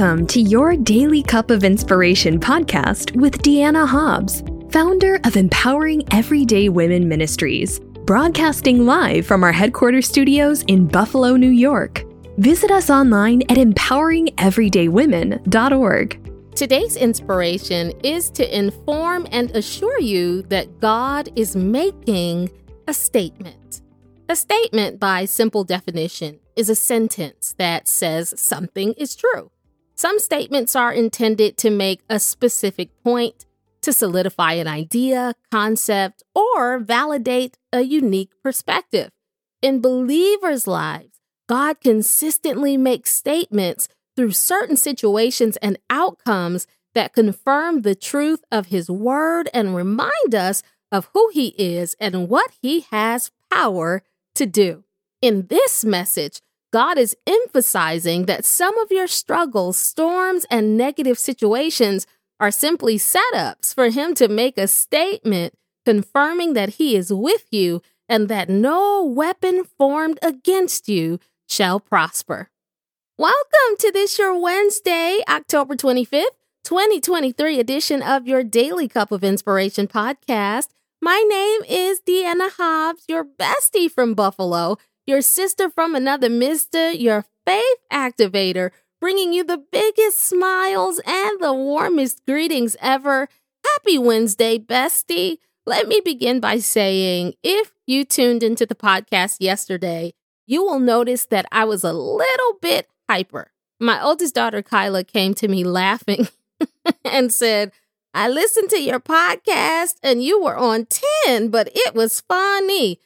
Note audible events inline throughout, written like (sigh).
Welcome to your Daily Cup of Inspiration podcast with Dianna Hobbs, founder of Empowering Everyday Women Ministries, broadcasting live from our headquarters studios in Buffalo, New York. Visit us online at empoweringeverydaywomen.org. Today's inspiration is to inform and assure you that God is making a statement. A statement, by simple definition, is a sentence that says something is true. Some statements are intended to make a specific point, to solidify an idea, concept, or validate a unique perspective. In believers' lives, God consistently makes statements through certain situations and outcomes that confirm the truth of His Word and remind us of who He is and what He has power to do. In this message, God is emphasizing that some of your struggles, storms, and negative situations are simply setups for Him to make a statement confirming that He is with you and that no weapon formed against you shall prosper. Welcome to this your Wednesday, October 25th, 2023 edition of your Daily Cup of Inspiration podcast. My name is Dianna Hobbs, your bestie from Buffalo your sister from another mister, your faith activator, bringing you the biggest smiles and the warmest greetings ever. Happy Wednesday, bestie. Let me begin by saying if you tuned into the podcast yesterday, you will notice that I was a little bit hyper. My oldest daughter, Kyla, came to me laughing (laughs) and said, I listened to your podcast and you were on 10, but it was funny.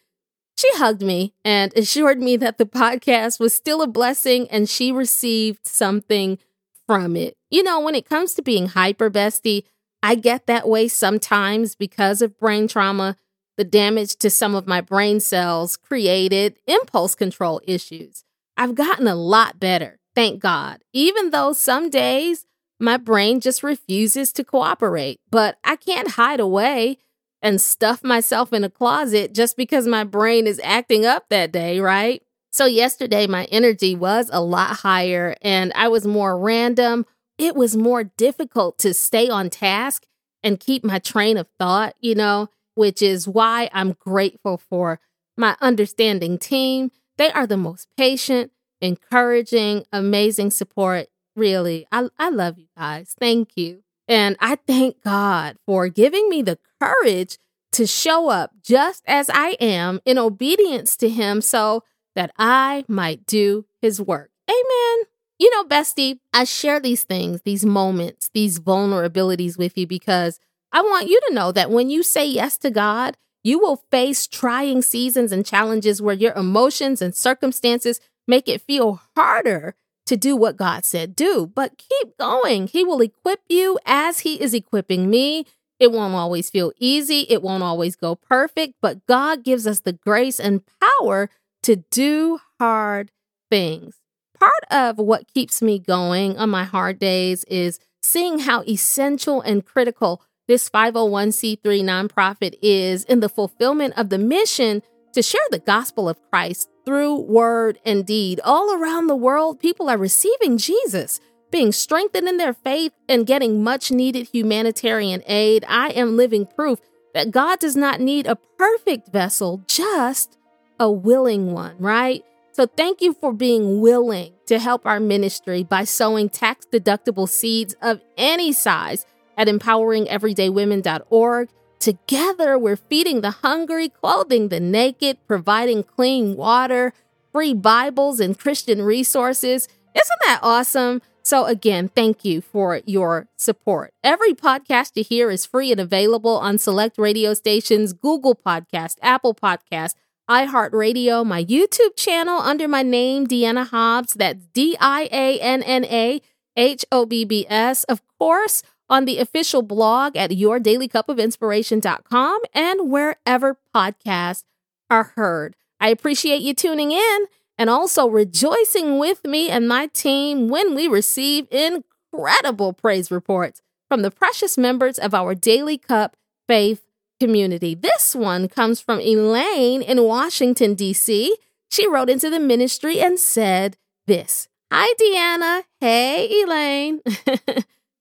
She hugged me and assured me that the podcast was still a blessing and she received something from it. You know, when it comes to being hyper bestie, I get that way sometimes because of brain trauma. The damage to some of my brain cells created impulse control issues. I've gotten a lot better, thank God, even though some days my brain just refuses to cooperate. But I can't hide away and stuff myself in a closet just because my brain is acting up that day, right? So, yesterday, my energy was a lot higher and I was more random. It was more difficult to stay on task and keep my train of thought, you know, which is why I'm grateful for my understanding team. They are the most patient, encouraging, amazing support. Really, I, I love you guys. Thank you. And I thank God for giving me the courage to show up just as I am in obedience to Him so that I might do His work. Amen. You know, bestie, I share these things, these moments, these vulnerabilities with you because I want you to know that when you say yes to God, you will face trying seasons and challenges where your emotions and circumstances make it feel harder to do what God said do. But keep going. He will equip you as He is equipping me. It won't always feel easy, it won't always go perfect, but God gives us the grace and power to do hard things. Part of what keeps me going on my hard days is seeing how essential and critical this 501c3 nonprofit is in the fulfillment of the mission to share the gospel of Christ through word and deed. All around the world, people are receiving Jesus, being strengthened in their faith, and getting much needed humanitarian aid. I am living proof that God does not need a perfect vessel, just a willing one, right? So thank you for being willing to help our ministry by sowing tax deductible seeds of any size at empoweringeverydaywomen.org. Together, we're feeding the hungry, clothing the naked, providing clean water, free Bibles, and Christian resources. Isn't that awesome? So, again, thank you for your support. Every podcast you hear is free and available on select radio stations Google Podcast, Apple Podcast, iHeartRadio, my YouTube channel under my name, Dianna Hobbs. That's D I A N N A H O B B S. Of course, on the official blog at yourdailycupofinspiration.com and wherever podcasts are heard. I appreciate you tuning in and also rejoicing with me and my team when we receive incredible praise reports from the precious members of our Daily Cup faith community. This one comes from Elaine in Washington, D.C. She wrote into the ministry and said this Hi, Dianna. Hey, Elaine. (laughs)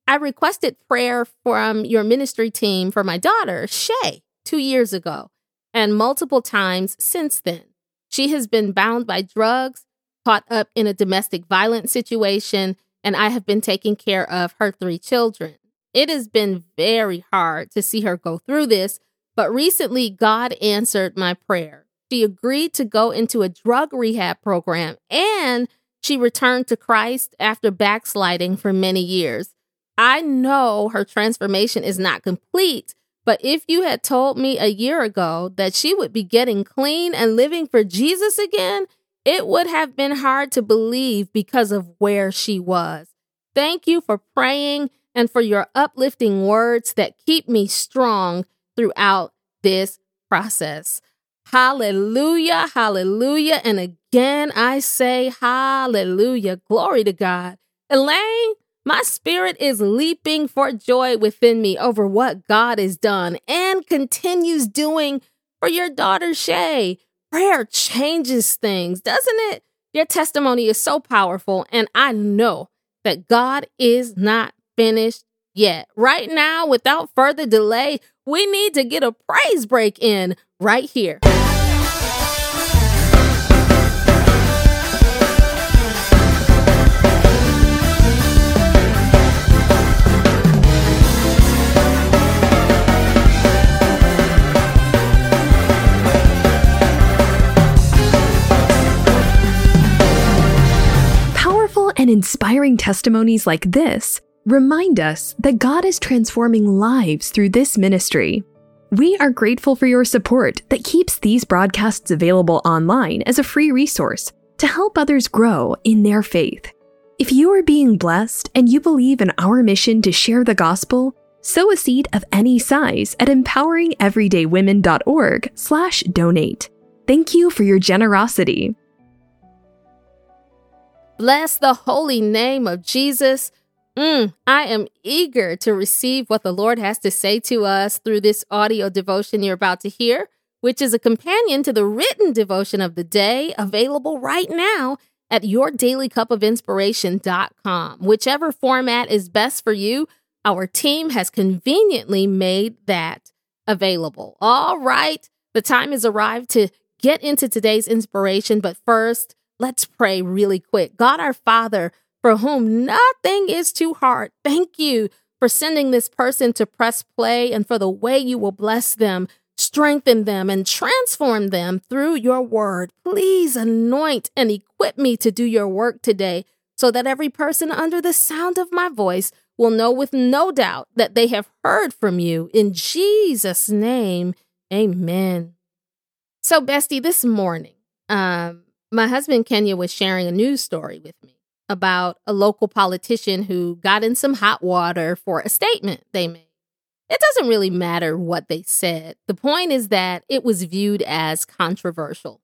I requested prayer from your ministry team for my daughter, Shay, two years ago, and multiple times since then. She has been bound by drugs, caught up in a domestic violence situation, and I have been taking care of her three children. It has been very hard to see her go through this, but recently God answered my prayer. She agreed to go into a drug rehab program and she returned to Christ after backsliding for many years. I know her transformation is not complete, but if you had told me a year ago that she would be getting clean and living for Jesus again, it would have been hard to believe because of where she was. Thank you for praying and for your uplifting words that keep me strong throughout this process. Hallelujah, hallelujah. And again, I say hallelujah. Glory to God. Elaine, my spirit is leaping for joy within me over what God has done and continues doing for your daughter, Shay. Prayer changes things, doesn't it? Your testimony is so powerful, and I know that God is not finished yet. Right now, without further delay, we need to get a praise break in right here. Inspiring testimonies like this remind us that God is transforming lives through this ministry. We are grateful for your support that keeps these broadcasts available online as a free resource to help others grow in their faith. If you are being blessed and you believe in our mission to share the gospel, sow a seed of any size at empoweringeverydaywomen.org/donate. Thank you for your generosity. Bless the holy name of Jesus. Mm, I am eager to receive what the Lord has to say to us through this audio devotion you're about to hear, which is a companion to the written devotion of the day available right now at yourdailycupofinspiration.com. Whichever format is best for you, our team has conveniently made that available. All right, the time has arrived to get into today's inspiration, but first, let's pray really quick. God our Father, for whom nothing is too hard. Thank you for sending this person to press play and for the way you will bless them, strengthen them, and transform them through your word. Please anoint and equip me to do your work today so that every person under the sound of my voice will know with no doubt that they have heard from you. In Jesus' name, amen. So, Bestie, this morning, um, my husband Kenya was sharing a news story with me about a local politician who got in some hot water for a statement they made. It doesn't really matter what they said. The point is that it was viewed as controversial.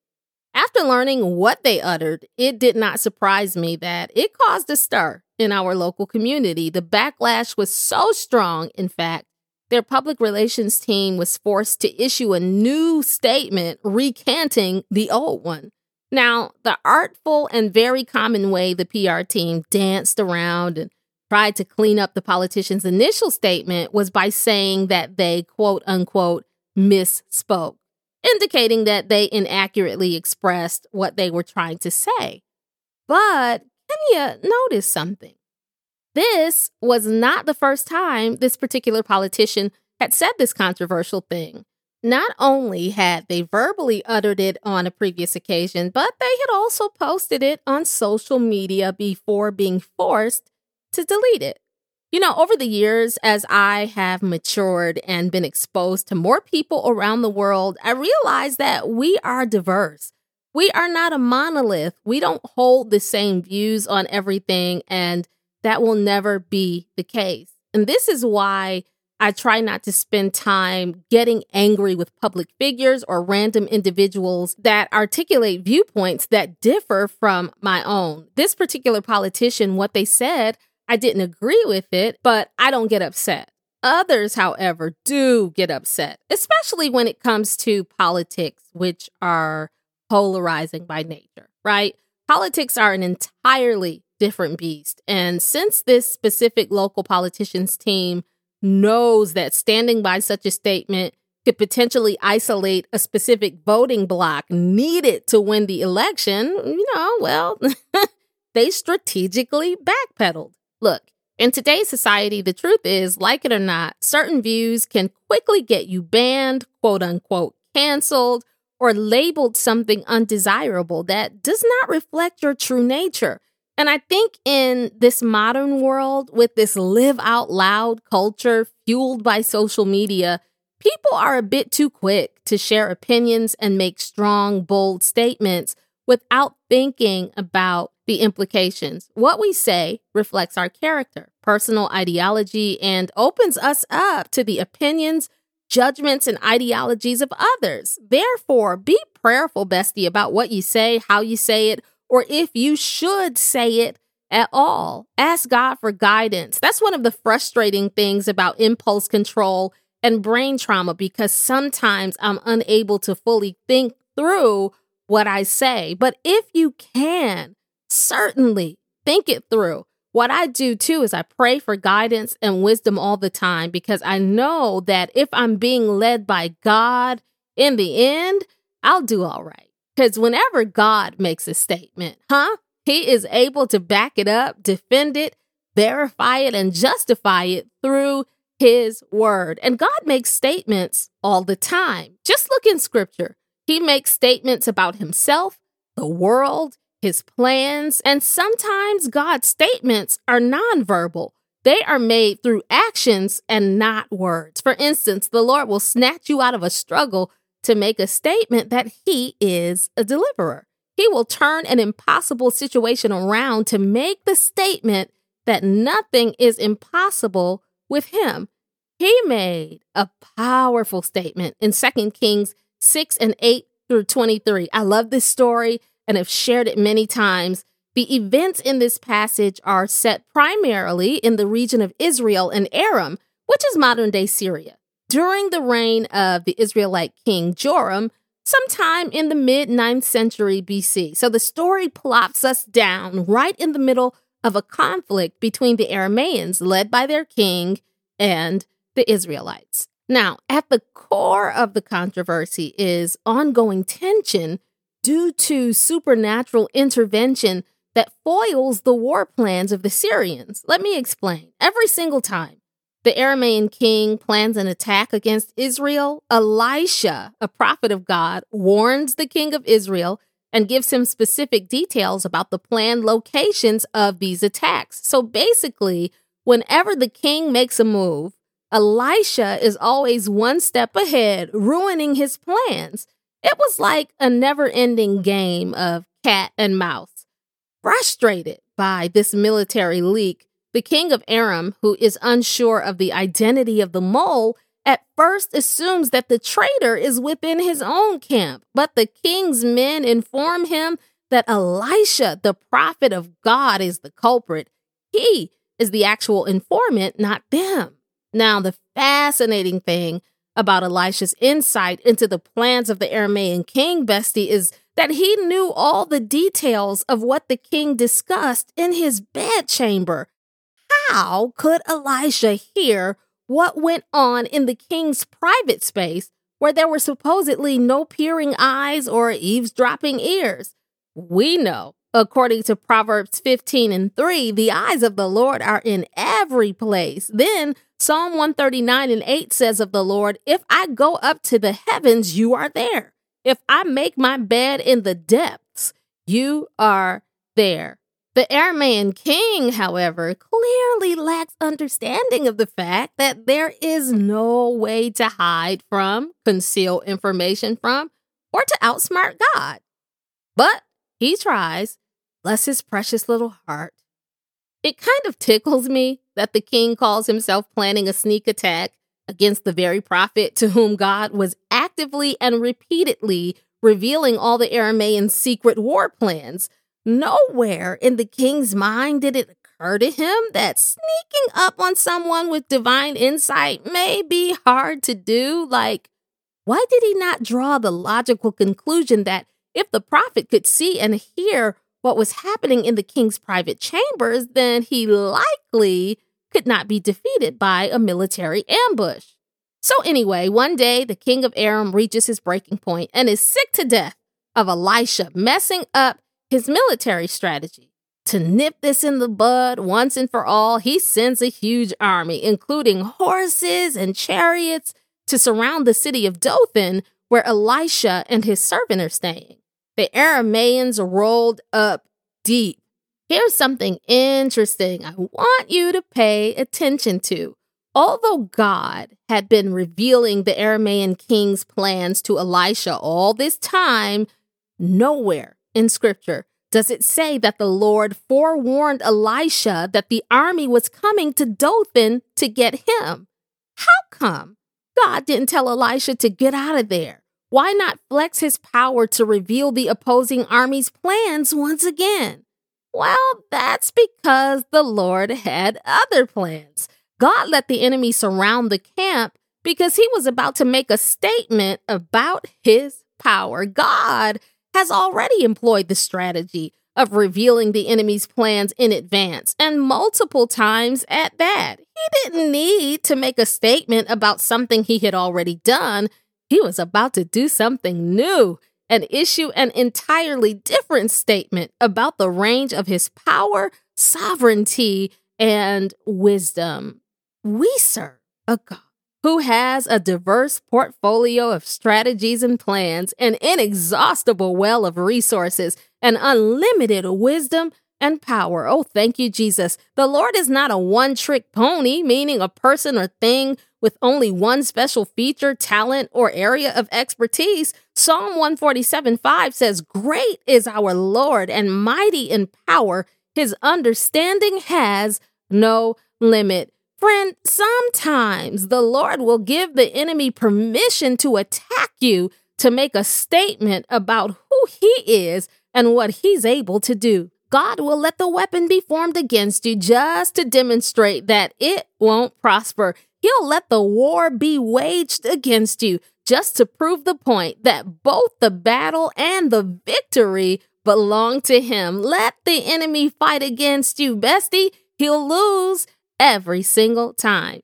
After learning what they uttered, it did not surprise me that it caused a stir in our local community. The backlash was so strong, in fact, their public relations team was forced to issue a new statement recanting the old one. Now, the artful and very common way the PR team danced around and tried to clean up the politician's initial statement was by saying that they, quote unquote, misspoke, indicating that they inaccurately expressed what they were trying to say. But Kenya noticed something. This was not the first time this particular politician had said this controversial thing. Not only had they verbally uttered it on a previous occasion, but they had also posted it on social media before being forced to delete it. You know, over the years, as I have matured and been exposed to more people around the world, I realized that we are diverse. We are not a monolith. We don't hold the same views on everything, and that will never be the case. And this is why I try not to spend time getting angry with public figures or random individuals that articulate viewpoints that differ from my own. This particular politician, what they said, I didn't agree with it, but I don't get upset. Others, however, do get upset, especially when it comes to politics, which are polarizing by nature, right? Politics are an entirely different beast. And since this specific local politician's team knows that standing by such a statement could potentially isolate a specific voting block needed to win the election, you know, well, (laughs) they strategically backpedaled. Look, in today's society, the truth is, like it or not, certain views can quickly get you banned, quote unquote, canceled, or labeled something undesirable that does not reflect your true nature. And I think in this modern world, with this live out loud culture fueled by social media, people are a bit too quick to share opinions and make strong, bold statements without thinking about the implications. What we say reflects our character, personal ideology, and opens us up to the opinions, judgments, and ideologies of others. Therefore, be prayerful, bestie, about what you say, how you say it, or if you should say it at all. Ask God for guidance. That's one of the frustrating things about impulse control and brain trauma because sometimes I'm unable to fully think through what I say. But if you can, certainly think it through. What I do too is I pray for guidance and wisdom all the time because I know that if I'm being led by God in the end, I'll do all right. Because whenever God makes a statement, huh, he is able to back it up, defend it, verify it, and justify it through his word. And God makes statements all the time. Just look in scripture. He makes statements about himself, the world, his plans, and sometimes God's statements are nonverbal. They are made through actions and not words. For instance, the Lord will snatch you out of a struggle to make a statement that he is a deliverer. He will turn an impossible situation around to make the statement that nothing is impossible with him. He made a powerful statement in 2 Kings 6 and 8 through 23. I love this story and have shared it many times. The events in this passage are set primarily in the region of Israel and Aram, which is modern day Syria. During the reign of the Israelite king Joram, sometime in the mid 9th century BC. So the story plops us down right in the middle of a conflict between the Aramaeans, led by their king, and the Israelites. Now, at the core of the controversy is ongoing tension due to supernatural intervention that foils the war plans of the Syrians. Let me explain. Every single time the Aramaean king plans an attack against Israel, Elisha, a prophet of God, warns the king of Israel and gives him specific details about the planned locations of these attacks. So basically, whenever the king makes a move, Elisha is always one step ahead, ruining his plans. It was like a never ending game of cat and mouse. Frustrated by this military leak, the king of Aram, who is unsure of the identity of the mole, at first assumes that the traitor is within his own camp. But the king's men inform him that Elisha, the prophet of God, is the culprit. He is the actual informant, not them. Now, the fascinating thing about Elisha's insight into the plans of the Aramaean king, Bestie, is that he knew all the details of what the king discussed in his bedchamber. How could Elisha hear what went on in the king's private space where there were supposedly no peering eyes or eavesdropping ears? We know, according to Proverbs 15 and 3, the eyes of the Lord are in every place. Then Psalm 139 and 8 says of the Lord, If I go up to the heavens, you are there. If I make my bed in the depths, you are there. The Aramaean king, however, clearly lacks understanding of the fact that there is no way to hide from, conceal information from, or to outsmart God. But he tries, bless his precious little heart. It kind of tickles me that the king calls himself planning a sneak attack against the very prophet to whom God was actively and repeatedly revealing all the Aramaean secret war plans. Nowhere in the king's mind did it occur to him that sneaking up on someone with divine insight may be hard to do. Like, why did he not draw the logical conclusion that if the prophet could see and hear what was happening in the king's private chambers, then he likely could not be defeated by a military ambush. So, anyway, one day the king of Aram reaches his breaking point and is sick to death of Elisha messing up his military strategy. To nip this in the bud once and for all, he sends a huge army, including horses and chariots, to surround the city of Dothan, where Elisha and his servant are staying. The Arameans rolled up deep. Here's something interesting I want you to pay attention to. Although God had been revealing the Aramean king's plans to Elisha all this time, nowhere in scripture does it say that the Lord forewarned Elisha that the army was coming to Dothan to get him? How come God didn't tell Elisha to get out of there? Why not flex his power to reveal the opposing army's plans once again? Well, that's because the Lord had other plans. God let the enemy surround the camp because he was about to make a statement about his power. God has already employed the strategy of revealing the enemy's plans in advance, and multiple times at that. He didn't need to make a statement about something he had already done. He was about to do something new and issue an entirely different statement about the range of his power, sovereignty, and wisdom. We serve a God who has a diverse portfolio of strategies and plans, an inexhaustible well of resources, and unlimited wisdom and power. Oh, thank you, Jesus. The Lord is not a one trick pony, meaning a person or thing with only one special feature, talent, or area of expertise. Psalm 147 5 says, Great is our Lord and mighty in power. His understanding has no limit. Friend, sometimes the Lord will give the enemy permission to attack you to make a statement about who he is and what he's able to do. God will let the weapon be formed against you just to demonstrate that it won't prosper. He'll let the war be waged against you just to prove the point that both the battle and the victory belong to him. Let the enemy fight against you, bestie. He'll lose every single time.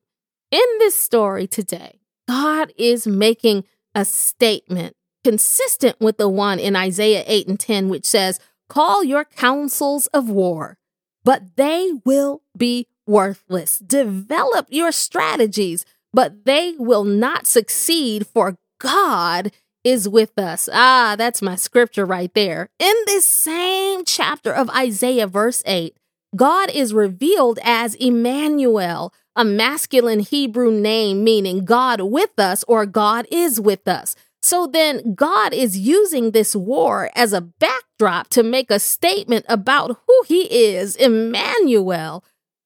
In this story today, God is making a statement consistent with the one in Isaiah 8 and 10, which says, Call your councils of war, but they will be worthless. Develop your strategies, but they will not succeed, for God is with us. Ah, that's my scripture right there. In this same chapter of Isaiah, verse 8, God is revealed as Emmanuel, a masculine Hebrew name meaning God with us or God is with us. So then, God is using this war as a backdrop to make a statement about who he is Emmanuel,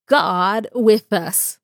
God with us.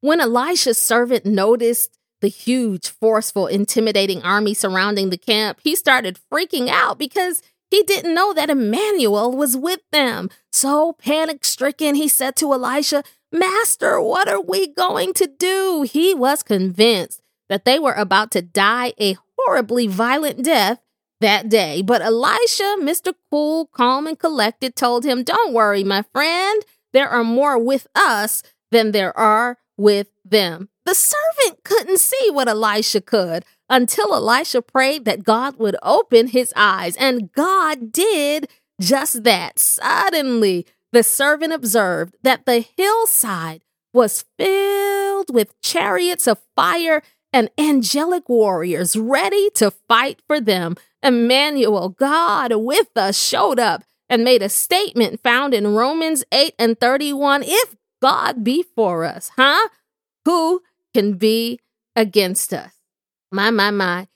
When Elisha's servant noticed the huge, forceful, intimidating army surrounding the camp, he started freaking out because he didn't know that Emmanuel was with them. So, panic stricken, he said to Elisha, Master, what are we going to do? He was convinced that they were about to die a horribly violent death that day. But Elisha, Mr. Cool, calm, and collected, told him, Don't worry, my friend. There are more with us than there are with them. The servant couldn't see what Elisha could until Elisha prayed that God would open his eyes, and God did just that. Suddenly, the servant observed that the hillside was filled with chariots of fire and angelic warriors ready to fight for them. Emmanuel, God with us, showed up and made a statement found in Romans 8 and 31 If God be for us, huh? Who can be against us? My, my, my.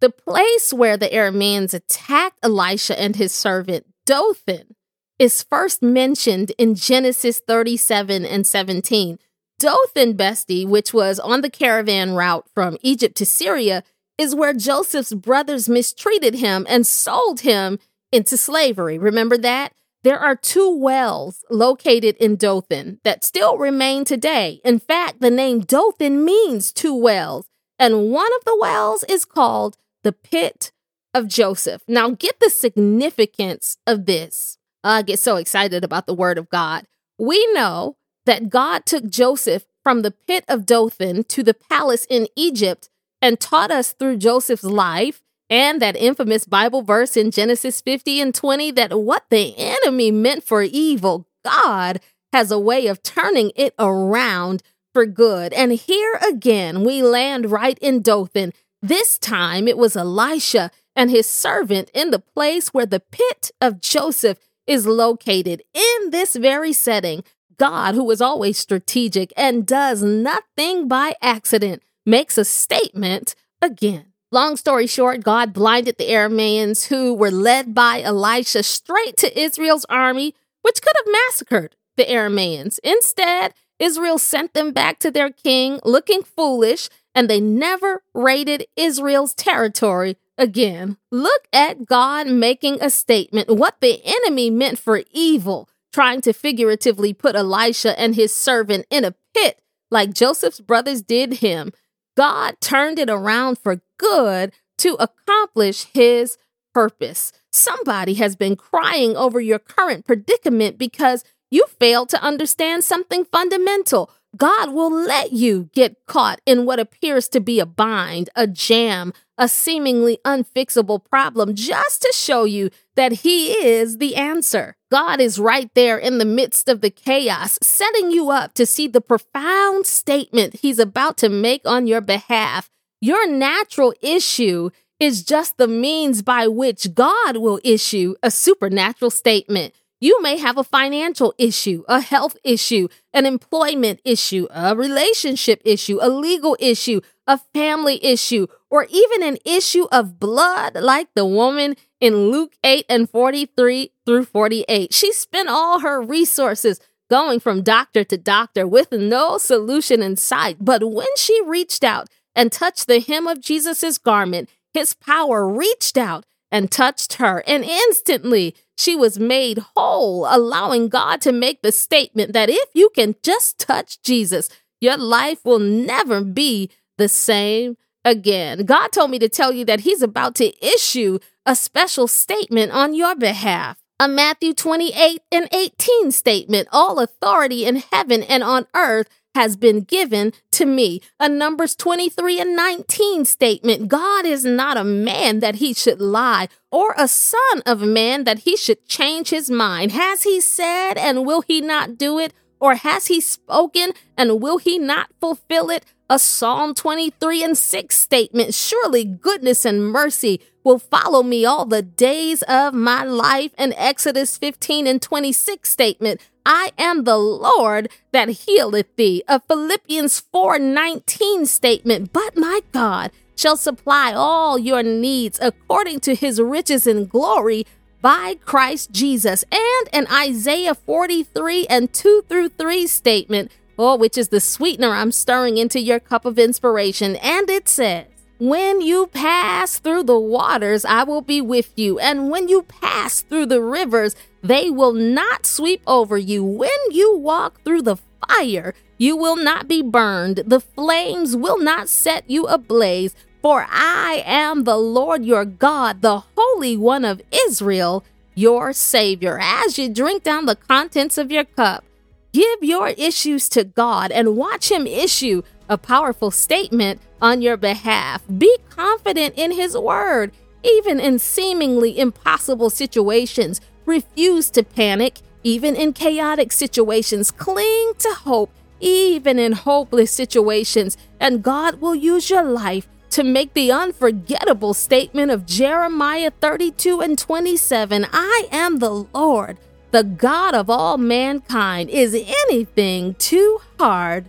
The place where the Arameans attacked Elisha and his servant Dothan is first mentioned in Genesis 37 and 17. Dothan, Bestie, which was on the caravan route from Egypt to Syria, is where Joseph's brothers mistreated him and sold him into slavery. Remember that? There are two wells located in Dothan that still remain today. In fact, the name Dothan means two wells. And one of the wells is called the pit of Joseph. Now, get the significance of this. I get so excited about the word of God. We know that God took Joseph from the pit of Dothan to the palace in Egypt and taught us through Joseph's life and that infamous Bible verse in Genesis 50 and 20 that what the enemy meant for evil, God has a way of turning it around for good. And here again, we land right in Dothan. This time it was Elisha and his servant in the place where the pit of Joseph is located. In this very setting, God, who is always strategic and does nothing by accident, makes a statement again. Long story short, God blinded the Arameans who were led by Elisha straight to Israel's army, which could have massacred the Arameans. Instead, Israel sent them back to their king looking foolish, and they never raided Israel's territory again. Look at God making a statement. What the enemy meant for evil, trying to figuratively put Elisha and his servant in a pit like Joseph's brothers did him. God turned it around for good to accomplish his purpose. Somebody has been crying over your current predicament because you failed to understand something fundamental. God will let you get caught in what appears to be a bind, a jam, a seemingly unfixable problem just to show you that He is the answer. God is right there in the midst of the chaos, setting you up to see the profound statement He's about to make on your behalf. Your natural issue is just the means by which God will issue a supernatural statement. You may have a financial issue, a health issue, an employment issue, a relationship issue, a legal issue, a family issue, or even an issue of blood, like the woman in Luke 8 and 43 through 48. She spent all her resources going from doctor to doctor with no solution in sight. But when she reached out and touched the hem of Jesus' garment, his power reached out and touched her, and instantly she was made whole, allowing God to make the statement that if you can just touch Jesus, your life will never be the same again. God told me to tell you that He's about to issue a special statement on your behalf. A Matthew 28 and 18 statement All authority in heaven and on earth has been given to me. A Numbers 23 and 19 statement God is not a man that he should lie, or a son of man that he should change his mind. Has he said, and will he not do it? Or has he spoken, and will he not fulfill it? A Psalm 23 and 6 statement Surely goodness and mercy will follow me all the days of my life. An Exodus 15 and 26 statement I am the Lord that healeth thee. A Philippians 4 19 statement But my God shall supply all your needs according to his riches and glory by Christ Jesus. And an Isaiah 43 and 2 through 3 statement, oh, which is the sweetener I'm stirring into your cup of inspiration. And it says, when you pass through the waters, I will be with you. And when you pass through the rivers, they will not sweep over you. When you walk through the fire, you will not be burned. The flames will not set you ablaze. For I am the Lord your God, the Holy One of Israel, your Savior. As you drink down the contents of your cup, give your issues to God and watch Him issue a powerful statement on your behalf. Be confident in His word, even in seemingly impossible situations. Refuse to panic, even in chaotic situations. Cling to hope, even in hopeless situations. And God will use your life to make the unforgettable statement of Jeremiah 32 and 27 I am the Lord, the God of all mankind. Is anything too hard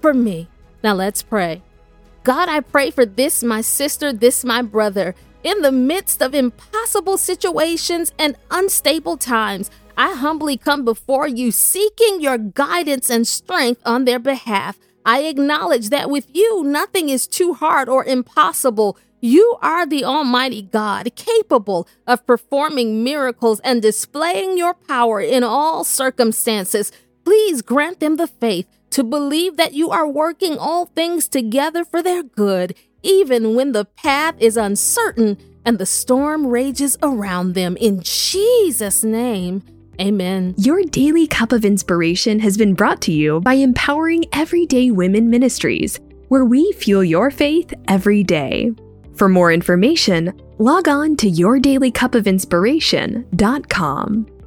for me? Now let's pray. God, I pray for this, my sister, this, my brother. In the midst of impossible situations and unstable times, I humbly come before you seeking your guidance and strength on their behalf. I acknowledge that with you, nothing is too hard or impossible. You are the Almighty God, capable of performing miracles and displaying your power in all circumstances. Please grant them the faith to believe that you are working all things together for their good, even when the path is uncertain and the storm rages around them. In Jesus' name, Amen. Your daily cup of inspiration has been brought to you by Empowering Everyday Women Ministries, where we fuel your faith every day. For more information, log on to yourdailycupofinspiration.com.